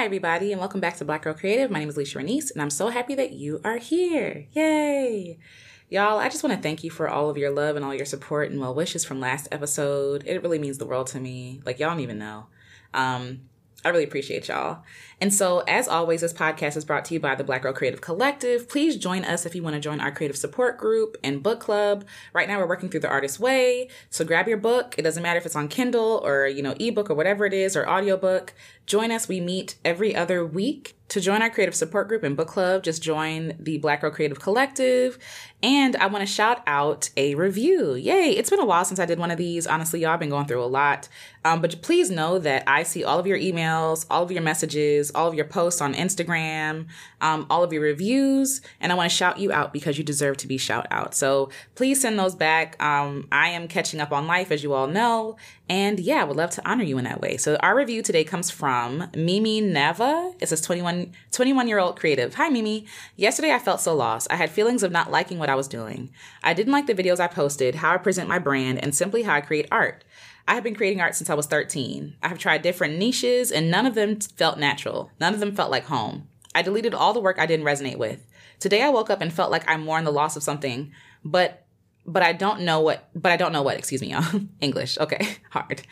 Hi, everybody, and welcome back to Black Girl Creative. My name is Alecia Renece, and I'm so happy that you are here. Yay! Y'all, I just want to thank you for all of your love and all your support and well wishes from last episode. It really means the world to me. Like, y'all don't even know. Um, I really appreciate y'all. And so, as always, this podcast is brought to you by the Black Girl Creative Collective. Please join us if you want to join our creative support group and book club. Right now, we're working through the Artist Way. So grab your book. It doesn't matter if it's on Kindle or, you know, ebook or whatever it is or audiobook. Join us. We meet every other week. To join our creative support group and book club, just join the Black Girl Creative Collective. And I want to shout out a review. Yay! It's been a while since I did one of these. Honestly, y'all, been going through a lot. Um, but please know that I see all of your emails, all of your messages, all of your posts on Instagram, um, all of your reviews, and I want to shout you out because you deserve to be shout out. So please send those back. Um, I am catching up on life, as you all know, and yeah, I would love to honor you in that way. So our review today comes from Mimi Neva. It says 21, 21 year old creative. Hi, Mimi. Yesterday I felt so lost. I had feelings of not liking what I was doing. I didn't like the videos I posted, how I present my brand, and simply how I create art. I have been creating art since I was 13. I have tried different niches and none of them felt natural. None of them felt like home. I deleted all the work I didn't resonate with. Today I woke up and felt like I mourn the loss of something, but but I don't know what, but I don't know what, excuse me, English. Okay, hard.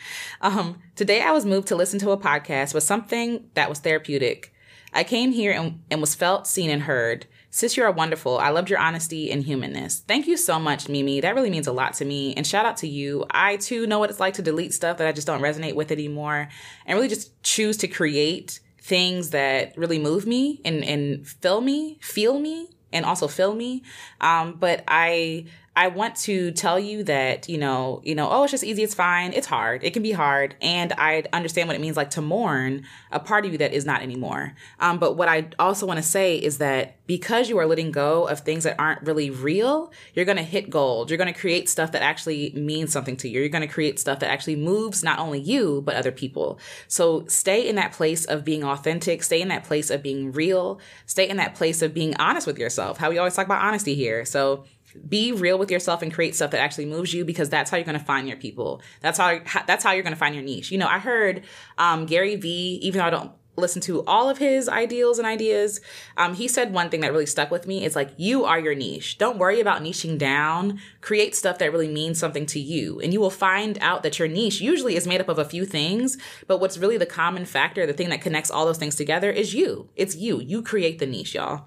Um, today I was moved to listen to a podcast with something that was therapeutic. I came here and, and was felt, seen, and heard. Sis, you are wonderful. I loved your honesty and humanness. Thank you so much, Mimi. That really means a lot to me. And shout out to you. I too know what it's like to delete stuff that I just don't resonate with anymore and really just choose to create things that really move me and, and fill me, feel me, and also fill me. Um, but I I want to tell you that, you know, you know, oh, it's just easy, it's fine. It's hard. It can be hard. And I understand what it means like to mourn a part of you that is not anymore. Um, but what I also want to say is that because you are letting go of things that aren't really real, you're going to hit gold. You're going to create stuff that actually means something to you. You're going to create stuff that actually moves not only you, but other people. So stay in that place of being authentic, stay in that place of being real, stay in that place of being honest with yourself. How we always talk about honesty here. So be real with yourself and create stuff that actually moves you because that's how you're going to find your people. That's how that's how you're going to find your niche. You know, I heard um, Gary Vee, even though I don't listen to all of his ideals and ideas, um, he said one thing that really stuck with me. It's like you are your niche. Don't worry about niching down. Create stuff that really means something to you, and you will find out that your niche usually is made up of a few things. But what's really the common factor, the thing that connects all those things together, is you. It's you. You create the niche, y'all.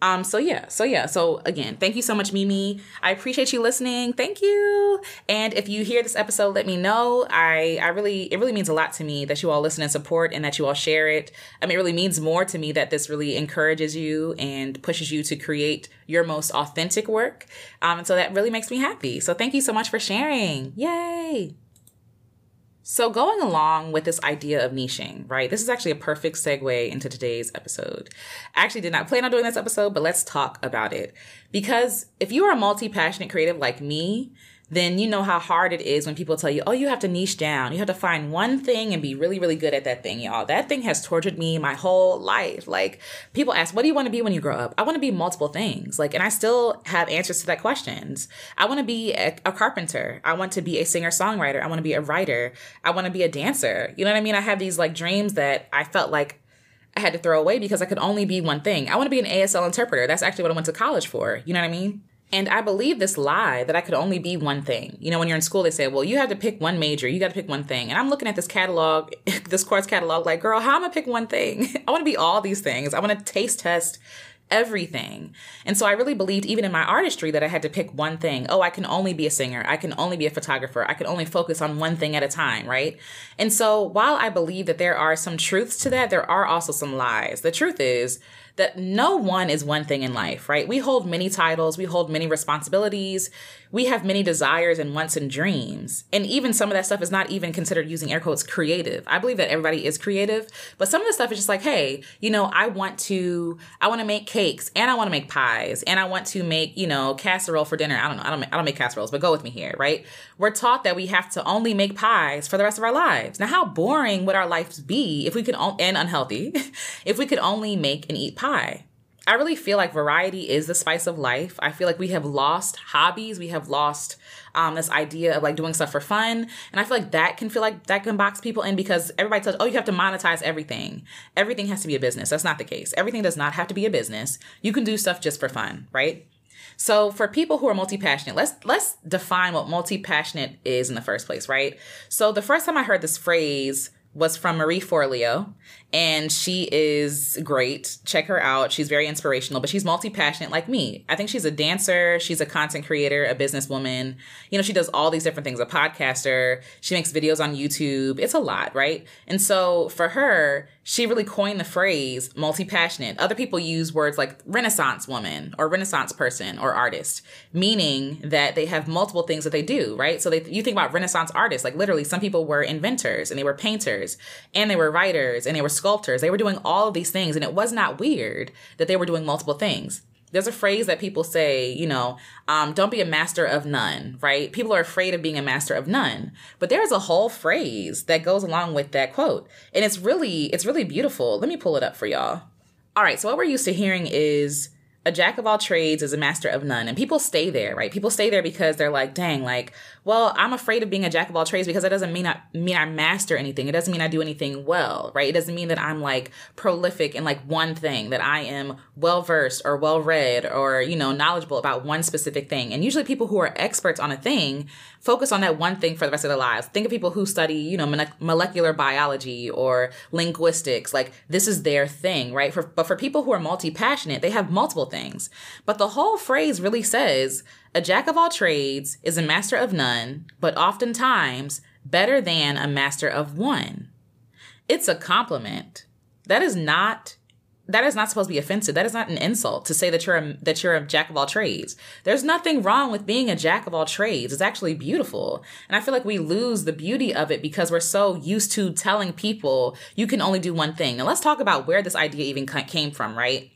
Um, so yeah, so yeah, so again, thank you so much, Mimi. I appreciate you listening. Thank you. And if you hear this episode, let me know. I I really it really means a lot to me that you all listen and support and that you all share it. I mean, it really means more to me that this really encourages you and pushes you to create your most authentic work. Um, and so that really makes me happy. So thank you so much for sharing. Yay! So, going along with this idea of niching, right? This is actually a perfect segue into today's episode. I actually did not plan on doing this episode, but let's talk about it. Because if you are a multi passionate creative like me, then you know how hard it is when people tell you, oh, you have to niche down. You have to find one thing and be really, really good at that thing, y'all. That thing has tortured me my whole life. Like, people ask, what do you want to be when you grow up? I want to be multiple things. Like, and I still have answers to that questions. I want to be a, a carpenter. I want to be a singer songwriter. I want to be a writer. I want to be a dancer. You know what I mean? I have these like dreams that I felt like I had to throw away because I could only be one thing. I want to be an ASL interpreter. That's actually what I went to college for. You know what I mean? And I believe this lie that I could only be one thing. You know, when you're in school, they say, well, you have to pick one major, you got to pick one thing. And I'm looking at this catalog, this course catalog, like, girl, how am I pick one thing? I wanna be all these things. I wanna taste test everything. And so I really believed, even in my artistry, that I had to pick one thing. Oh, I can only be a singer. I can only be a photographer. I can only focus on one thing at a time, right? And so while I believe that there are some truths to that, there are also some lies. The truth is, that no one is one thing in life, right? We hold many titles, we hold many responsibilities, we have many desires and wants and dreams. And even some of that stuff is not even considered using air quotes creative. I believe that everybody is creative, but some of the stuff is just like, hey, you know, I want to, I want to make cakes and I want to make pies and I want to make, you know, casserole for dinner. I don't know. I don't, I don't make casseroles, but go with me here, right? We're taught that we have to only make pies for the rest of our lives. Now, how boring would our lives be if we could, and unhealthy, if we could only make and eat pie? I really feel like variety is the spice of life. I feel like we have lost hobbies. We have lost um, this idea of like doing stuff for fun. And I feel like that can feel like that can box people in because everybody tells, oh, you have to monetize everything. Everything has to be a business. That's not the case. Everything does not have to be a business. You can do stuff just for fun, right? So for people who are multi-passionate, let's let's define what multi-passionate is in the first place, right? So the first time I heard this phrase was from Marie Forleo, and she is great. Check her out. She's very inspirational, but she's multi passionate like me. I think she's a dancer, she's a content creator, a businesswoman. You know, she does all these different things, a podcaster, she makes videos on YouTube. It's a lot, right? And so for her, she really coined the phrase multi passionate. Other people use words like Renaissance woman or Renaissance person or artist, meaning that they have multiple things that they do, right? So they, you think about Renaissance artists, like literally, some people were inventors and they were painters and they were writers and they were sculptors. They were doing all of these things, and it was not weird that they were doing multiple things. There's a phrase that people say, you know, um, don't be a master of none, right? People are afraid of being a master of none. But there's a whole phrase that goes along with that quote. And it's really, it's really beautiful. Let me pull it up for y'all. All right, so what we're used to hearing is a jack of all trades is a master of none. And people stay there, right? People stay there because they're like, dang, like, well, I'm afraid of being a jack of all trades because that doesn't mean I mean I master anything. It doesn't mean I do anything well, right? It doesn't mean that I'm like prolific in like one thing, that I am well versed or well read or, you know, knowledgeable about one specific thing. And usually people who are experts on a thing focus on that one thing for the rest of their lives. Think of people who study, you know, molecular biology or linguistics. Like this is their thing, right? For, but for people who are multi-passionate, they have multiple things. But the whole phrase really says a jack of all trades is a master of none, but oftentimes better than a master of one. It's a compliment. That is not that is not supposed to be offensive. That is not an insult to say that you're a, that you're a jack of all trades. There's nothing wrong with being a jack of all trades. It's actually beautiful. And I feel like we lose the beauty of it because we're so used to telling people you can only do one thing. Now let's talk about where this idea even came from, right?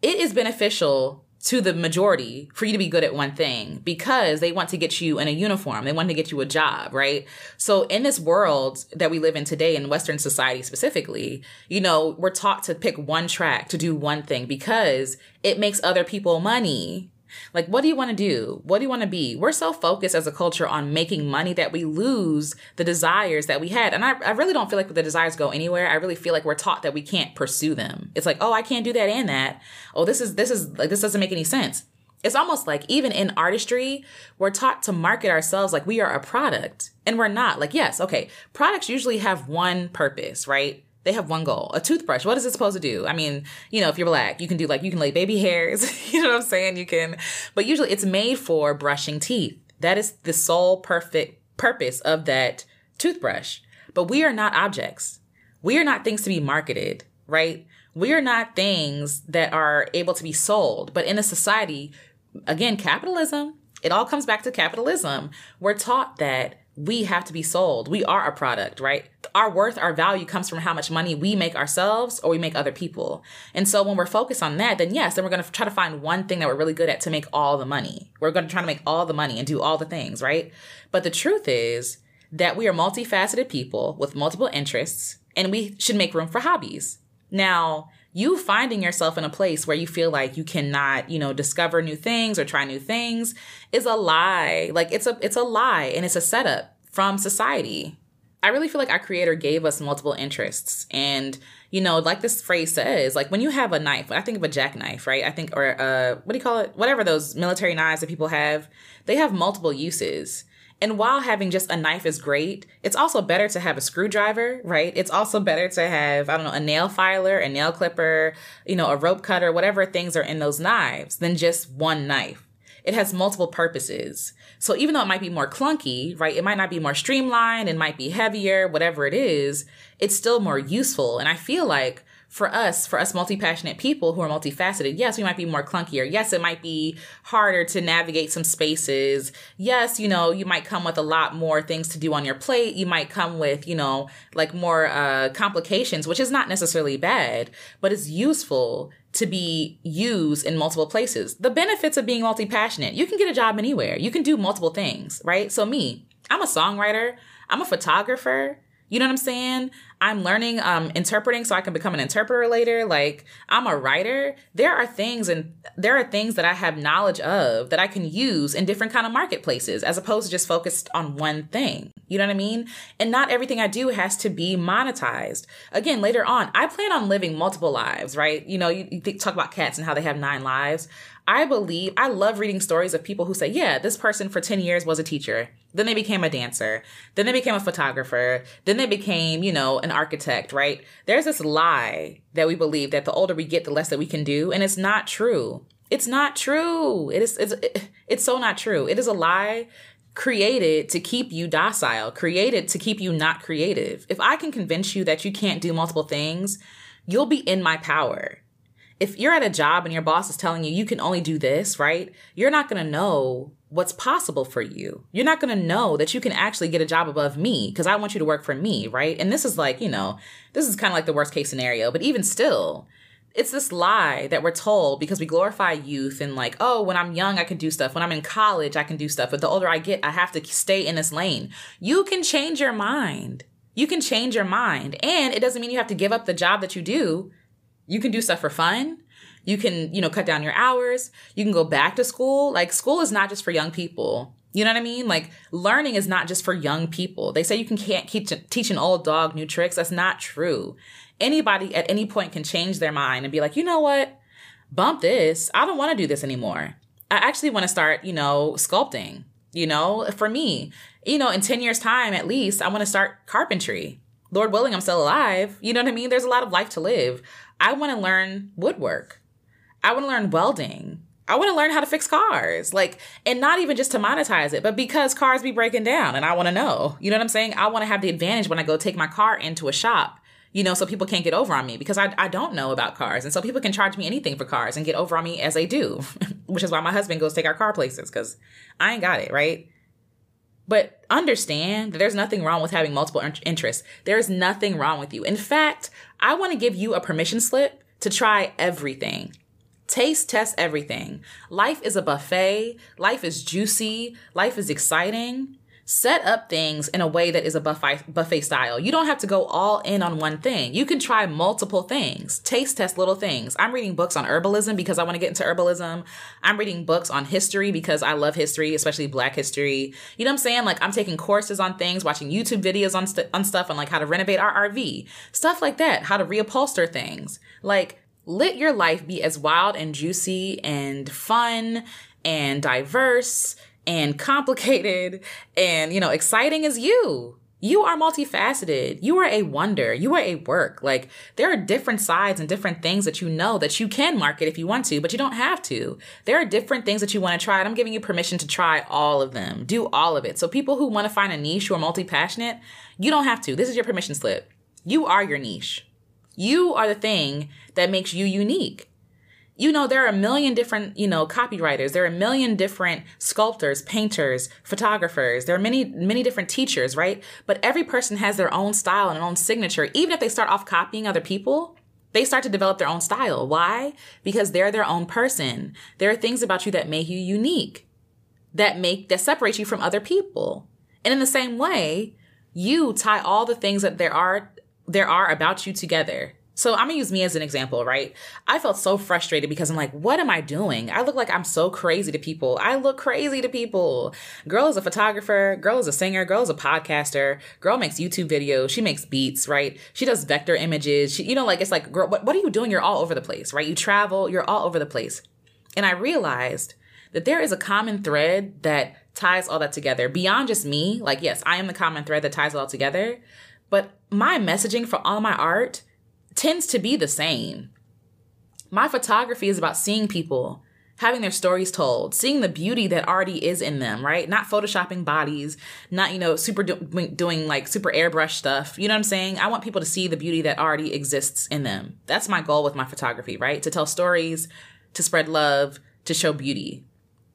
It is beneficial to the majority for you to be good at one thing because they want to get you in a uniform. They want to get you a job, right? So in this world that we live in today in Western society specifically, you know, we're taught to pick one track to do one thing because it makes other people money. Like, what do you want to do? What do you want to be? We're so focused as a culture on making money that we lose the desires that we had. And I, I really don't feel like the desires go anywhere. I really feel like we're taught that we can't pursue them. It's like, oh, I can't do that and that. Oh, this is, this is like, this doesn't make any sense. It's almost like even in artistry, we're taught to market ourselves like we are a product and we're not. Like, yes, okay, products usually have one purpose, right? They have one goal a toothbrush. What is it supposed to do? I mean you know if you're black you can do like you can lay baby hairs. You know what i'm saying? You can but usually it's made for brushing teeth. That is the sole perfect purpose of that toothbrush. But we are not objects. We are not things to be marketed right? We are not things that are able to be sold. But in a society again capitalism it all comes back to capitalism. We're taught that we have to be sold. We are a product, right? Our worth, our value comes from how much money we make ourselves or we make other people. And so when we're focused on that, then yes, then we're going to try to find one thing that we're really good at to make all the money. We're going to try to make all the money and do all the things, right? But the truth is that we are multifaceted people with multiple interests and we should make room for hobbies. Now, you finding yourself in a place where you feel like you cannot, you know, discover new things or try new things is a lie. Like it's a it's a lie and it's a setup from society. I really feel like our creator gave us multiple interests and you know, like this phrase says, like when you have a knife, I think of a jackknife, right? I think, or uh, what do you call it? Whatever those military knives that people have, they have multiple uses. And while having just a knife is great, it's also better to have a screwdriver, right? It's also better to have, I don't know, a nail filer, a nail clipper, you know, a rope cutter, whatever things are in those knives than just one knife. It has multiple purposes. So even though it might be more clunky, right? It might not be more streamlined, it might be heavier, whatever it is, it's still more useful. And I feel like for us, for us multi-passionate people who are multifaceted, yes, we might be more clunkier. Yes, it might be harder to navigate some spaces. Yes, you know, you might come with a lot more things to do on your plate. You might come with, you know, like more uh, complications, which is not necessarily bad, but it's useful to be used in multiple places. The benefits of being multi-passionate, you can get a job anywhere. You can do multiple things, right? So me, I'm a songwriter. I'm a photographer. You know what I'm saying? I'm learning um interpreting so I can become an interpreter later. Like I'm a writer. There are things and there are things that I have knowledge of that I can use in different kind of marketplaces as opposed to just focused on one thing. You know what I mean? And not everything I do has to be monetized. Again, later on, I plan on living multiple lives, right? You know, you, you talk about cats and how they have nine lives. I believe, I love reading stories of people who say, yeah, this person for 10 years was a teacher. Then they became a dancer. Then they became a photographer. Then they became, you know, an architect, right? There's this lie that we believe that the older we get, the less that we can do. And it's not true. It's not true. It is, it's, it's so not true. It is a lie created to keep you docile, created to keep you not creative. If I can convince you that you can't do multiple things, you'll be in my power if you're at a job and your boss is telling you you can only do this, right? You're not going to know what's possible for you. You're not going to know that you can actually get a job above me because I want you to work for me, right? And this is like, you know, this is kind of like the worst case scenario, but even still, it's this lie that we're told because we glorify youth and like, oh, when I'm young, I can do stuff. When I'm in college, I can do stuff. But the older I get, I have to stay in this lane. You can change your mind. You can change your mind. And it doesn't mean you have to give up the job that you do you can do stuff for fun. You can, you know, cut down your hours. You can go back to school. Like school is not just for young people. You know what I mean? Like learning is not just for young people. They say you can can't keep t- teach an old dog new tricks. That's not true. Anybody at any point can change their mind and be like, you know what? Bump this. I don't want to do this anymore. I actually want to start, you know, sculpting. You know, for me, you know, in 10 years' time at least, I want to start carpentry. Lord willing, I'm still alive. You know what I mean? There's a lot of life to live. I want to learn woodwork. I want to learn welding. I want to learn how to fix cars. Like, and not even just to monetize it, but because cars be breaking down and I want to know. You know what I'm saying? I want to have the advantage when I go take my car into a shop, you know, so people can't get over on me because I, I don't know about cars. And so people can charge me anything for cars and get over on me as they do, which is why my husband goes take our car places because I ain't got it, right? But understand that there's nothing wrong with having multiple interests. There's nothing wrong with you. In fact, I want to give you a permission slip to try everything. Taste test everything. Life is a buffet. Life is juicy. Life is exciting set up things in a way that is a buffet buffet style. You don't have to go all in on one thing. You can try multiple things. Taste test little things. I'm reading books on herbalism because I want to get into herbalism. I'm reading books on history because I love history, especially black history. You know what I'm saying? Like I'm taking courses on things, watching YouTube videos on st- on stuff on like how to renovate our RV. Stuff like that, how to reupholster things. Like let your life be as wild and juicy and fun and diverse and complicated and, you know, exciting as you. You are multifaceted. You are a wonder. You are a work. Like there are different sides and different things that you know that you can market if you want to, but you don't have to. There are different things that you want to try, and I'm giving you permission to try all of them. Do all of it. So people who want to find a niche who are multi-passionate, you don't have to. This is your permission slip. You are your niche. You are the thing that makes you unique you know, there are a million different, you know, copywriters. There are a million different sculptors, painters, photographers. There are many, many different teachers, right? But every person has their own style and their own signature. Even if they start off copying other people, they start to develop their own style. Why? Because they're their own person. There are things about you that make you unique, that make, that separate you from other people. And in the same way, you tie all the things that there are, there are about you together so I'm gonna use me as an example, right? I felt so frustrated because I'm like, what am I doing? I look like I'm so crazy to people. I look crazy to people. Girl is a photographer, girl is a singer, girl is a podcaster, girl makes YouTube videos, she makes beats, right? She does vector images. She, you know, like it's like, girl, what, what are you doing? You're all over the place, right? You travel, you're all over the place. And I realized that there is a common thread that ties all that together beyond just me. Like, yes, I am the common thread that ties it all together, but my messaging for all my art tends to be the same. My photography is about seeing people, having their stories told, seeing the beauty that already is in them, right? Not photoshopping bodies, not, you know, super do- doing like super airbrush stuff. You know what I'm saying? I want people to see the beauty that already exists in them. That's my goal with my photography, right? To tell stories, to spread love, to show beauty.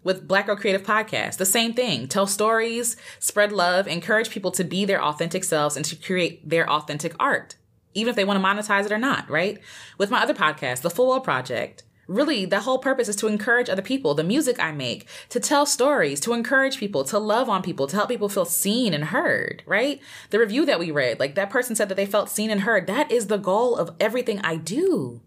With Black Girl Creative Podcast, the same thing. Tell stories, spread love, encourage people to be their authentic selves and to create their authentic art even if they want to monetize it or not, right? With my other podcast, The Full Well Project, Really, the whole purpose is to encourage other people, the music I make, to tell stories, to encourage people, to love on people, to help people feel seen and heard, right? The review that we read, like that person said that they felt seen and heard. That is the goal of everything I do.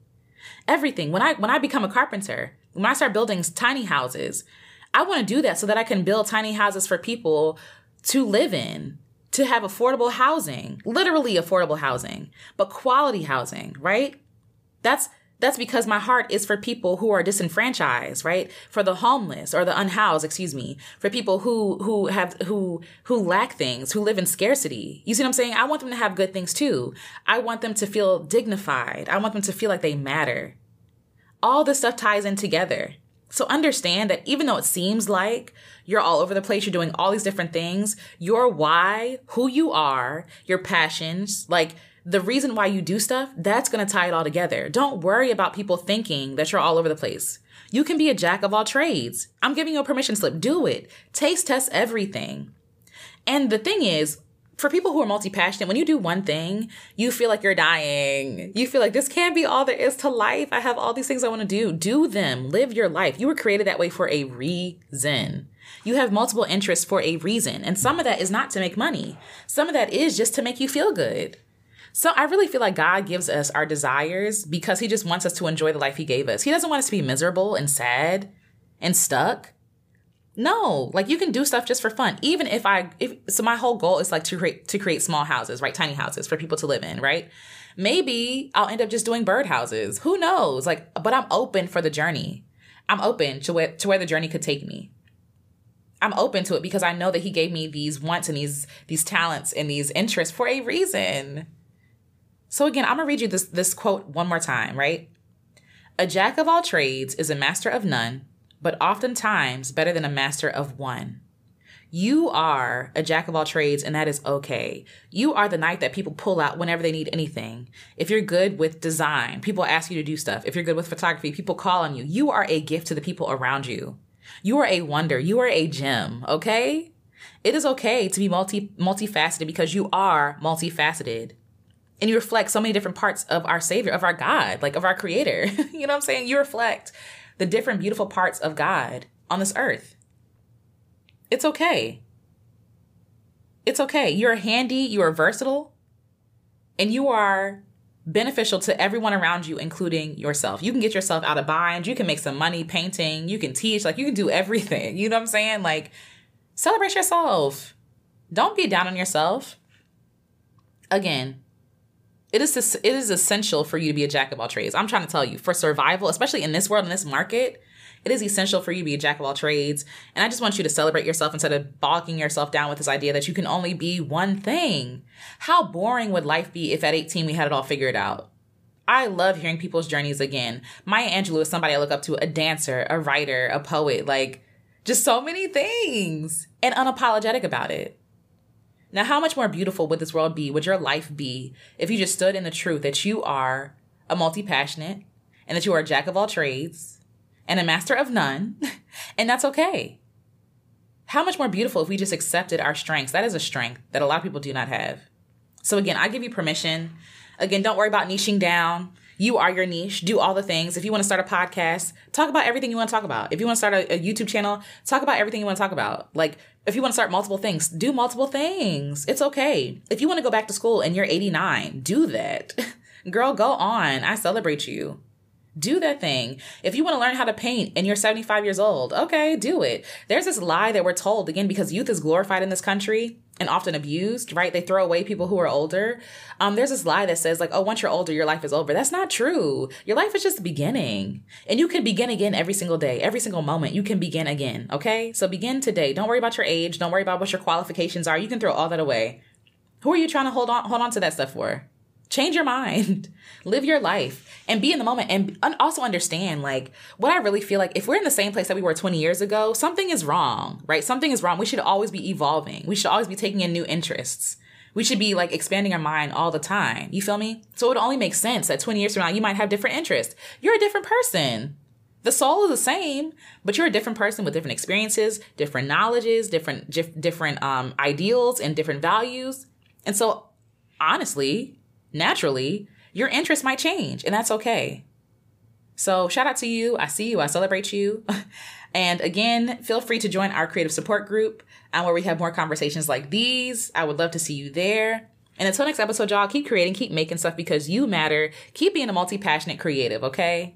Everything. When I when I become a carpenter, when I start building tiny houses, I want to do that so that I can build tiny houses for people to live in, to have affordable housing, literally affordable housing, but quality housing, right? That's that's because my heart is for people who are disenfranchised, right? For the homeless or the unhoused, excuse me, for people who who have who who lack things, who live in scarcity. You see what I'm saying? I want them to have good things too. I want them to feel dignified. I want them to feel like they matter. All this stuff ties in together. So understand that even though it seems like you're all over the place, you're doing all these different things, your why, who you are, your passions, like the reason why you do stuff, that's going to tie it all together. Don't worry about people thinking that you're all over the place. You can be a jack of all trades. I'm giving you a permission slip. Do it. Taste test everything. And the thing is, for people who are multi passionate, when you do one thing, you feel like you're dying. You feel like this can't be all there is to life. I have all these things I want to do. Do them. Live your life. You were created that way for a reason. You have multiple interests for a reason. And some of that is not to make money, some of that is just to make you feel good. So I really feel like God gives us our desires because he just wants us to enjoy the life he gave us. He doesn't want us to be miserable and sad and stuck. No, like you can do stuff just for fun. Even if I if so my whole goal is like to create to create small houses, right? Tiny houses for people to live in, right? Maybe I'll end up just doing bird houses. Who knows? Like but I'm open for the journey. I'm open to where to where the journey could take me. I'm open to it because I know that he gave me these wants and these these talents and these interests for a reason. So again, I'm gonna read you this this quote one more time, right? A jack of all trades is a master of none, but oftentimes better than a master of one. You are a jack of all trades, and that is okay. You are the knight that people pull out whenever they need anything. If you're good with design, people ask you to do stuff. If you're good with photography, people call on you. You are a gift to the people around you. You are a wonder. You are a gem, okay? It is okay to be multi multifaceted because you are multifaceted and you reflect so many different parts of our savior of our god like of our creator you know what i'm saying you reflect the different beautiful parts of god on this earth. It's okay. It's okay. You're handy you are versatile and you are beneficial to everyone around you including yourself. You can get yourself out of bind. You can make some money painting. You can teach. Like you can do everything. You know what i'm saying? Like celebrate yourself. Don't be down on yourself. Again it is it is essential for you to be a jack of all trades. I'm trying to tell you, for survival, especially in this world, in this market, it is essential for you to be a jack of all trades. And I just want you to celebrate yourself instead of bogging yourself down with this idea that you can only be one thing. How boring would life be if at 18 we had it all figured out? I love hearing people's journeys again. Maya Angelou is somebody I look up to, a dancer, a writer, a poet, like just so many things and unapologetic about it. Now, how much more beautiful would this world be, would your life be, if you just stood in the truth that you are a multi passionate and that you are a jack of all trades and a master of none, and that's okay? How much more beautiful if we just accepted our strengths? That is a strength that a lot of people do not have. So, again, I give you permission. Again, don't worry about niching down. You are your niche. Do all the things. If you want to start a podcast, talk about everything you want to talk about. If you want to start a, a YouTube channel, talk about everything you want to talk about. Like, if you want to start multiple things, do multiple things. It's okay. If you want to go back to school and you're 89, do that. Girl, go on. I celebrate you. Do that thing. If you want to learn how to paint and you're 75 years old, okay, do it. There's this lie that we're told, again, because youth is glorified in this country and often abused, right? They throw away people who are older. Um, there's this lie that says like, oh, once you're older, your life is over. That's not true. Your life is just the beginning. And you can begin again every single day, every single moment. You can begin again. Okay. So begin today. Don't worry about your age. Don't worry about what your qualifications are. You can throw all that away. Who are you trying to hold on, hold on to that stuff for? Change your mind. Live your life and be in the moment and also understand like what I really feel like if we're in the same place that we were 20 years ago, something is wrong, right? Something is wrong. We should always be evolving. We should always be taking in new interests. We should be like expanding our mind all the time. You feel me? So it only makes sense that 20 years from now you might have different interests. You're a different person. The soul is the same, but you're a different person with different experiences, different knowledges, different different um, ideals and different values. And so honestly, naturally, your interests might change, and that's okay. So shout out to you. I see you. I celebrate you. and again, feel free to join our creative support group and where we have more conversations like these. I would love to see you there. And until next episode, y'all, keep creating, keep making stuff because you matter. Keep being a multi passionate creative, okay?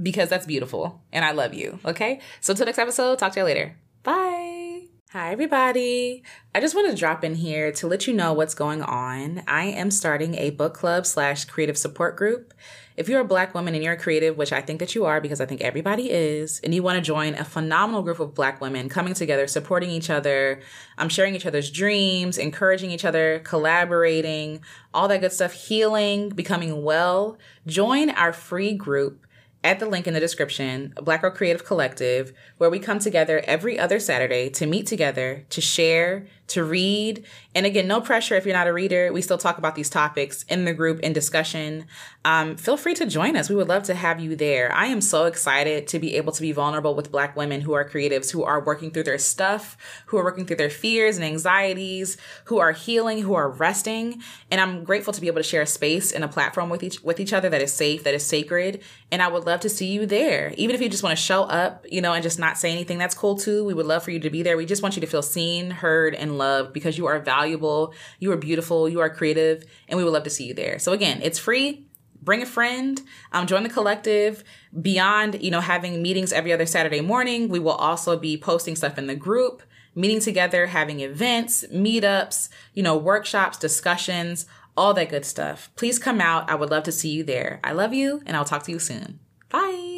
Because that's beautiful. And I love you, okay? So until next episode, talk to you later. Bye. Hi, everybody. I just want to drop in here to let you know what's going on. I am starting a book club slash creative support group. If you're a black woman and you're a creative, which I think that you are because I think everybody is, and you want to join a phenomenal group of black women coming together, supporting each other, um, sharing each other's dreams, encouraging each other, collaborating, all that good stuff, healing, becoming well, join our free group at the link in the description, Black Girl Creative Collective, where we come together every other Saturday to meet together, to share, to read. And again, no pressure if you're not a reader. We still talk about these topics in the group in discussion. Um, feel free to join us. We would love to have you there. I am so excited to be able to be vulnerable with Black women who are creatives, who are working through their stuff, who are working through their fears and anxieties, who are healing, who are resting. And I'm grateful to be able to share a space and a platform with each with each other that is safe, that is sacred. And I would love to see you there. Even if you just want to show up, you know, and just not say anything, that's cool too. We would love for you to be there. We just want you to feel seen, heard, and loved because you are valuable, you are beautiful, you are creative, and we would love to see you there. So again, it's free. Bring a friend, um, join the collective. Beyond, you know, having meetings every other Saturday morning, we will also be posting stuff in the group, meeting together, having events, meetups, you know, workshops, discussions, all that good stuff. Please come out. I would love to see you there. I love you, and I'll talk to you soon. Bye.